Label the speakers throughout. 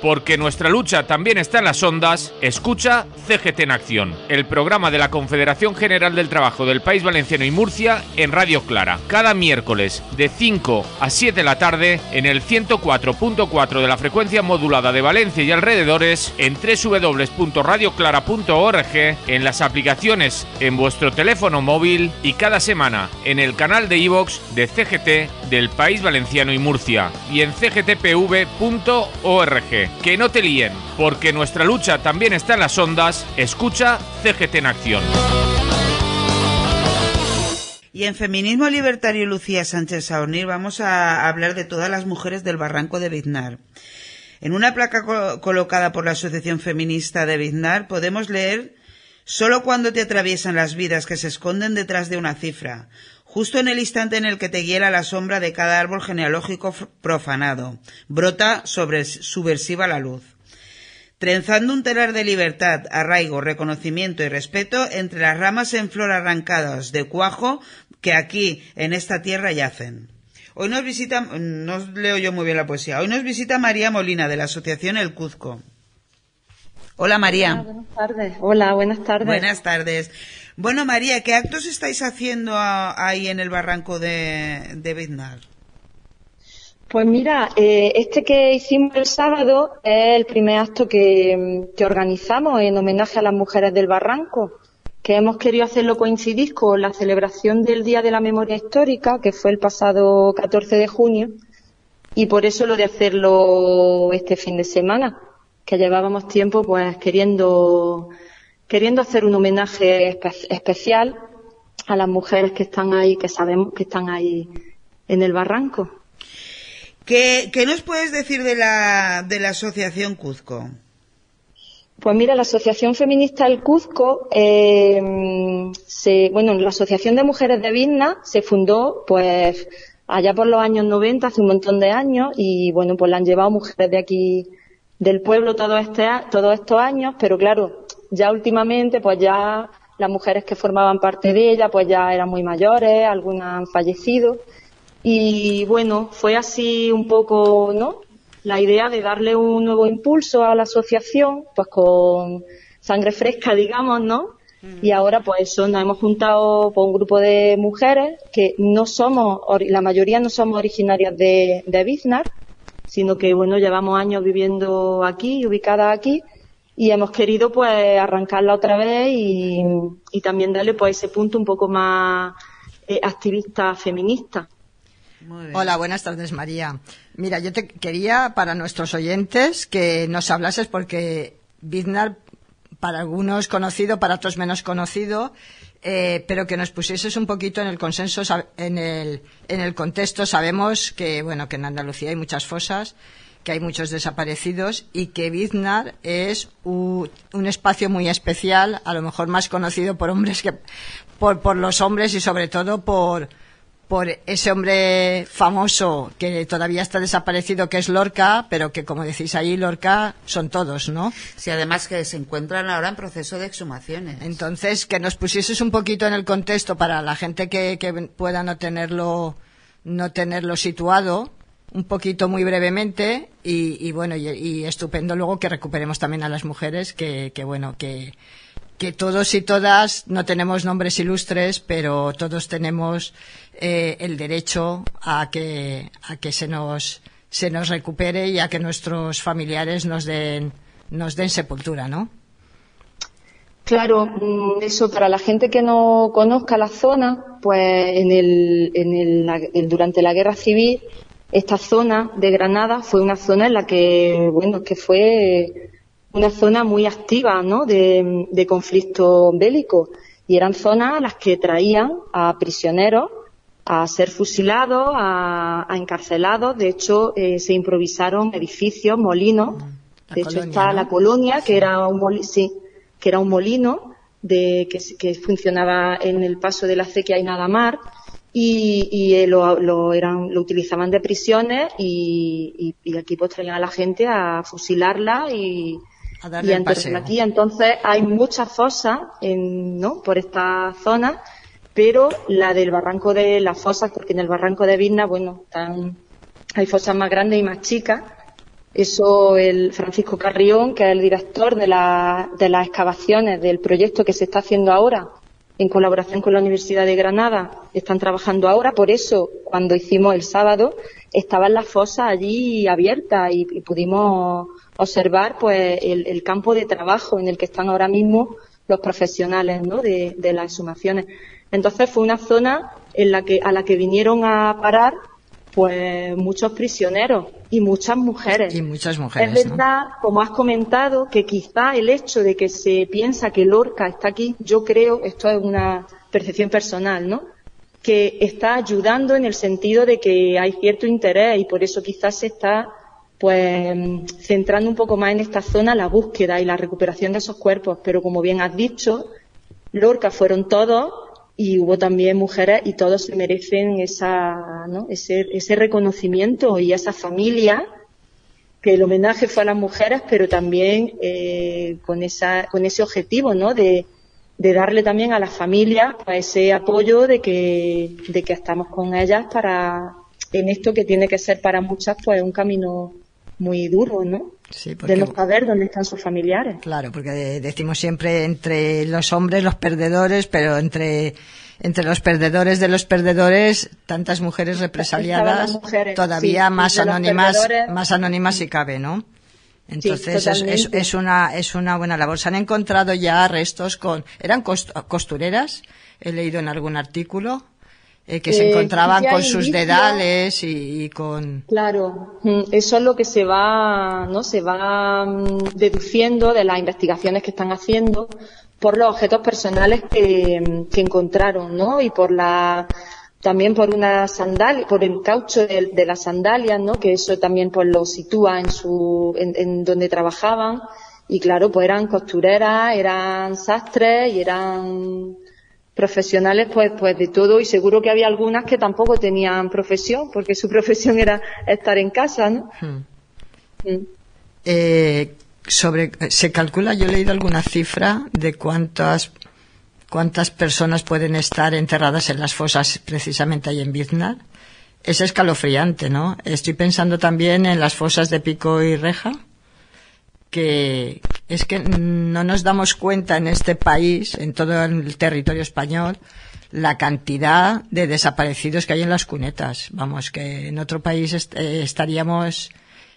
Speaker 1: Porque nuestra lucha también está en las ondas, escucha CGT en Acción, el programa de la Confederación General del Trabajo del País Valenciano y Murcia en Radio Clara, cada miércoles de 5 a 7 de la tarde en el 104.4 de la frecuencia modulada de Valencia y alrededores, en www.radioclara.org, en las aplicaciones en vuestro teléfono móvil y cada semana en el canal de iVox de CGT del País Valenciano y Murcia y en Que no te líen, porque nuestra lucha también está en las ondas. Escucha CGT en acción.
Speaker 2: Y en Feminismo Libertario Lucía Sánchez Saornir vamos a hablar de todas las mujeres del barranco de Biznar. En una placa colocada por la Asociación Feminista de Biznar podemos leer Solo cuando te atraviesan las vidas que se esconden detrás de una cifra, justo en el instante en el que te hiela la sombra de cada árbol genealógico profanado, brota sobre subversiva la luz. Trenzando un telar de libertad, arraigo, reconocimiento y respeto entre las ramas en flor arrancadas de cuajo que aquí, en esta tierra, yacen. Hoy nos visita, no leo yo muy bien la poesía, hoy nos visita María Molina de la Asociación El Cuzco. Hola María.
Speaker 3: buenas tardes. Hola, buenas tardes.
Speaker 2: Buenas tardes. Bueno, María, ¿qué actos estáis haciendo ahí en el barranco de, de?
Speaker 3: Pues mira, eh, este que hicimos el sábado es el primer acto que, organizamos en homenaje a las mujeres del barranco, que hemos querido hacerlo coincidir con la celebración del Día de la Memoria Histórica, que fue el pasado 14 de junio, y por eso lo de hacerlo este fin de semana, que llevábamos tiempo pues queriendo queriendo hacer un homenaje especial a las mujeres que están ahí, que sabemos que están ahí en el barranco.
Speaker 2: ¿Qué, nos puedes decir de la, de la Asociación Cuzco?
Speaker 3: Pues mira, la Asociación Feminista del Cuzco, eh, bueno, la Asociación de Mujeres de Vilna se fundó, pues, allá por los años 90, hace un montón de años, y bueno, pues la han llevado mujeres de aquí, del pueblo, todo este, todos estos años, pero claro, ya últimamente, pues ya las mujeres que formaban parte de ella, pues ya eran muy mayores, algunas han fallecido. Y bueno, fue así un poco, ¿no? La idea de darle un nuevo impulso a la asociación, pues con sangre fresca, digamos, ¿no? Y ahora, pues eso, nos hemos juntado con un grupo de mujeres que no somos, la mayoría no somos originarias de, de Biznar, sino que, bueno, llevamos años viviendo aquí, ubicadas aquí, y hemos querido pues arrancarla otra vez y, también darle pues ese punto un poco más eh, activista feminista.
Speaker 4: Hola, buenas tardes María. Mira, yo te quería para nuestros oyentes que nos hablases porque Biznar para algunos conocido, para otros menos conocido, eh, pero que nos pusieses un poquito en el consenso, en el, en el contexto. Sabemos que, bueno, que en Andalucía hay muchas fosas que hay muchos desaparecidos y que Biznar es un, espacio muy especial, a lo mejor más conocido por hombres que por, por los hombres y sobre todo por, por ese hombre famoso que todavía está desaparecido, que es Lorca, pero que, como decís ahí, Lorca son todos, ¿no?
Speaker 2: Sí, además que se encuentran ahora en proceso de exhumaciones.
Speaker 4: Entonces, que nos pusieses un poquito en el contexto para la gente que, que pueda no tenerlo, no tenerlo situado, un poquito muy brevemente y, bueno y, estupendo luego que recuperemos también a las mujeres que, bueno que, que todos y todas no tenemos nombres ilustres pero todos tenemos eh, el derecho a que a que se nos se nos recupere y a que nuestros familiares nos den nos den sepultura no
Speaker 3: Claro, mm, eso para la gente que no conozca la zona, pues en el, en el, durante la guerra civil esta zona de Granada fue una zona en la que, bueno, que fue una zona muy activa, ¿no? De, conflicto bélico. Y eran zonas a las que traían a prisioneros a ser fusilados, a, encarcelados. De hecho, eh, se improvisaron edificios, molinos. de hecho, está la colonia, que era un sí, que era un molino de, que, que funcionaba en el paso de la acequia y nada mar y, eh, lo, eran, lo utilizaban de prisiones y, aquí pues traían a la gente a fusilarla y, a y aquí. Entonces hay muchas fosas en, ¿no? por esta zona, pero la del barranco de las fosas, porque en el barranco de Vilna, bueno, están, hay fosas más grandes y más chicas, Eso el Francisco Carrión, que es el director de, la, de las excavaciones del proyecto que se está haciendo ahora en colaboración con la Universidad de Granada, están trabajando ahora. Por eso, cuando hicimos el sábado, estaban las fosas allí abiertas y, pudimos observar pues el, campo de trabajo en el que están ahora mismo los profesionales ¿no? de, las exhumaciones. Entonces fue una zona en la que, a la que vinieron a parar pues muchos prisioneros y muchas mujeres.
Speaker 4: Y muchas mujeres.
Speaker 3: Es verdad, como has comentado, que quizá el hecho de que se piensa que Lorca está aquí, yo creo, esto es una percepción personal, ¿no? Que está ayudando en el sentido de que hay cierto interés y por eso quizás se está pues centrando un poco más en esta zona la búsqueda y la recuperación de esos cuerpos. Pero como bien has dicho, Lorca fueron todos y hubo también mujeres y todos se merecen esa, ¿no? ese, ese reconocimiento y esa familia que el homenaje fue a las mujeres, pero también eh, con, esa, con ese objetivo ¿no? de, de darle también a las familias pues, ese apoyo de que, de que estamos con ellas para en esto que tiene que ser para muchas pues un camino muy duro, ¿no?
Speaker 4: Sí, porque,
Speaker 3: de no saber dónde están sus familiares.
Speaker 4: Claro, porque decimos siempre entre los hombres los perdedores, pero entre entre los perdedores de los perdedores, tantas mujeres represaliadas, todavía más anónimas, más anónimas si cabe, ¿no? Entonces es, es, una es una buena labor. Se han encontrado ya restos con eran costureras, he leído en algún artículo. Eh, que se eh, encontraban con sus dedales y, con
Speaker 3: claro mm, eso es lo que se va no se va mm, deduciendo de las investigaciones que están haciendo por los objetos personales que, mm, que encontraron no y por la también por una sandalia por el caucho de, de las sandalias no que eso también pues lo sitúa en su en, en donde trabajaban. Y claro pues eran costureras eran sastres y eran profesionales pues pues de todo y seguro que había algunas que tampoco tenían profesión porque su profesión era estar en casa ¿no? Hmm.
Speaker 4: Hmm. Eh, sobre se calcula yo he leído alguna cifra de cuántas cuántas personas pueden estar enterradas en las fosas precisamente ahí en Biznar es escalofriante no estoy pensando también en las fosas de Pico y Reja que es que no nos damos cuenta en este país, en todo el territorio español, la cantidad de desaparecidos que hay en las cunetas. Vamos, que en otro país eh, estaríamos,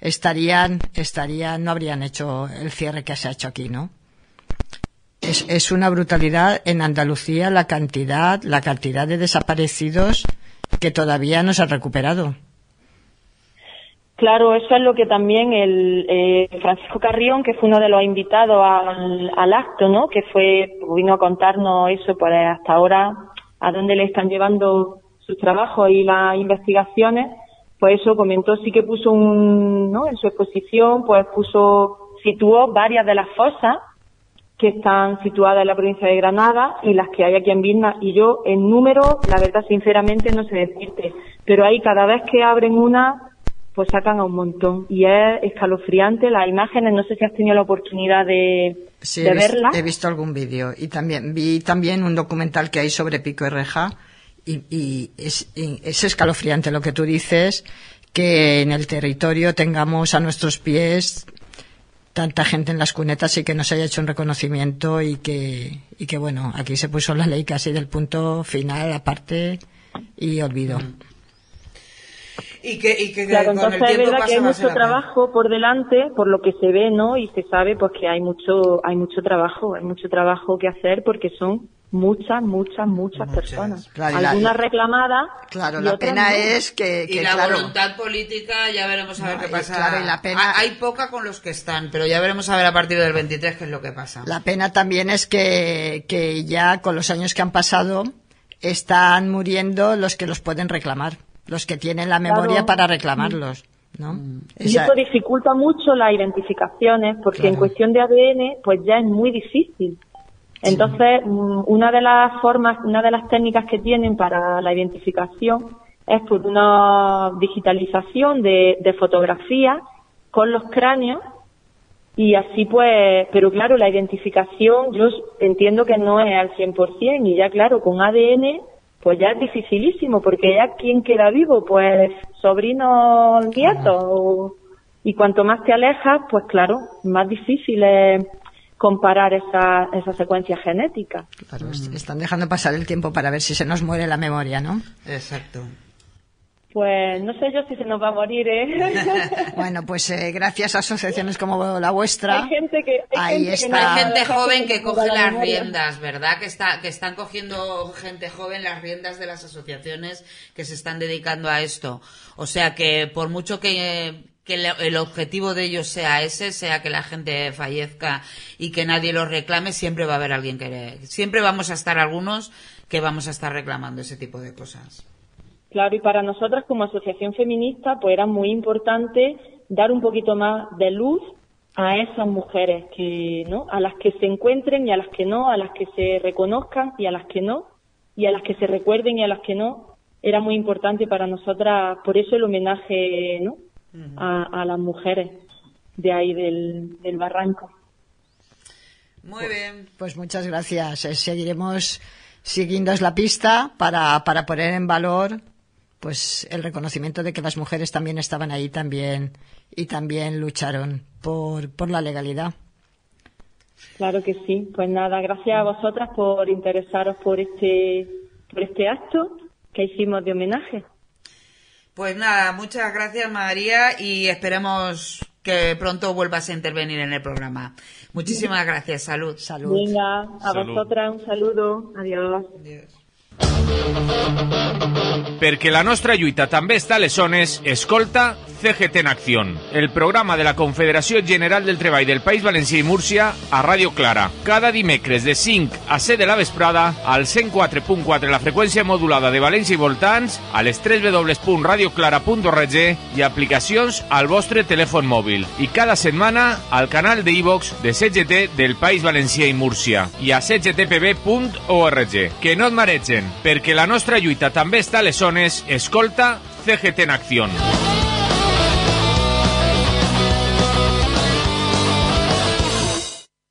Speaker 4: estarían, estarían, no habrían hecho el cierre que se ha hecho aquí, ¿no? Es, es una brutalidad en Andalucía la cantidad, la cantidad de desaparecidos que todavía no se han recuperado.
Speaker 3: Claro, eso es lo que también el eh, Francisco Carrión, que fue uno de los invitados al, acto, ¿no? Que fue vino a contarnos eso, pues hasta ahora a dónde le están llevando sus trabajos y las investigaciones. Pues eso comentó, sí que puso un, ¿no? En su exposición, pues puso, situó varias de las fosas que están situadas en la provincia de Granada y las que hay aquí en Vilna. Y yo, en número, la verdad, sinceramente, no sé decirte. Pero ahí cada vez que abren una, pues sacan a un montón. Y es escalofriante las imágenes, no sé si has tenido la oportunidad de, verlas.
Speaker 4: He visto algún vídeo y también vi también un documental que hay sobre Pico y Reja y, es, es escalofriante lo que tú dices, que en el territorio tengamos a nuestros pies tanta gente en las cunetas y que no se haya hecho un reconocimiento y que, y que bueno, aquí se puso la ley casi del punto final aparte y olvido. Mm.
Speaker 3: Y que, y que claro, entonces es verdad que hay mucho trabajo por delante, por lo que se ve, ¿no? Y se sabe pues que hay mucho, hay mucho trabajo, hay mucho trabajo que hacer porque son muchas, muchas, muchas, personas. Algunas reclamadas.
Speaker 4: Claro, la pena es que,
Speaker 2: Y la voluntad política, ya veremos a ver qué pasa.
Speaker 4: Claro, y la pena...
Speaker 2: Hay poca con los que están, pero ya veremos a ver a partir del 23 qué es lo que pasa.
Speaker 4: La pena también es que, que ya con los años que han pasado están muriendo los que los pueden reclamar los que tienen la memoria para reclamarlos. ¿no? Mm.
Speaker 3: Y eso dificulta mucho las identificaciones porque en cuestión de ADN pues ya es muy difícil. Entonces, mm, una de las formas, una de las técnicas que tienen para la identificación es por una digitalización de, de fotografías con los cráneos y así pues, pero claro, la identificación yo entiendo que no es al 100% y ya claro, con ADN pues ya es dificilísimo, porque ya quien queda vivo, pues sobrino nieto, Y cuanto más te alejas, pues claro, más difícil es comparar esa, esa secuencia genética.
Speaker 4: Claro, están dejando pasar el tiempo para ver si se nos muere la memoria, ¿no?
Speaker 2: Exacto.
Speaker 3: Pues no sé yo si se nos va a morir, ¿eh?
Speaker 4: bueno, pues eh, gracias a asociaciones como la vuestra.
Speaker 3: Hay gente que.
Speaker 4: Hay
Speaker 3: ahí
Speaker 4: gente
Speaker 3: está.
Speaker 2: Hay gente joven que coge las riendas, ¿verdad? Que, está, que están cogiendo gente joven las riendas de las asociaciones que se están dedicando a esto. O sea que por mucho que, que el, el objetivo de ellos sea ese, sea que la gente fallezca y que nadie lo reclame, siempre va a haber alguien que... Siempre vamos a estar algunos que vamos a estar reclamando ese tipo de cosas.
Speaker 3: Claro, y para nosotras como asociación feminista, pues era muy importante dar un poquito más de luz a esas mujeres que, ¿no? A las que se encuentren y a las que no, a las que se reconozcan y a las que no, y a las que se recuerden y a las que no. Era muy importante para nosotras, por eso el homenaje, ¿no? a, a las mujeres de ahí del, del barranco.
Speaker 2: Muy bien.
Speaker 4: Pues muchas gracias. Eh, Seguiremos siguiendo la pista para, para poner en valor pues el reconocimiento de que las mujeres también estaban ahí también y también lucharon por, por la legalidad.
Speaker 3: Claro que sí. Pues nada, gracias a vosotras por interesaros por este, por este acto que hicimos de homenaje.
Speaker 2: Pues nada, muchas gracias María y esperemos que pronto vuelvas a intervenir en el programa. Muchísimas gracias, salud.
Speaker 4: Salud.
Speaker 3: Venga, a
Speaker 1: Salud.
Speaker 3: vosotras un saludo. Adiós.
Speaker 1: Perquè la nostra lluita també està a les zones, escolta CGT en Acció, el programa de la Confederació General del Treball del País Valencià i Múrcia a Ràdio Clara. Cada dimecres de 5 a 7 de la vesprada al 104.4 la freqüència modulada de València i voltants, a les www.radioclara.org i aplicacions al vostre telèfon mòbil. I cada setmana al canal de iVox de CGT del País Valencià i Múrcia i a cgtpb.org. Que no et maregen, perquè la nostra lluita també està a les zones, escolta CGT en Acció.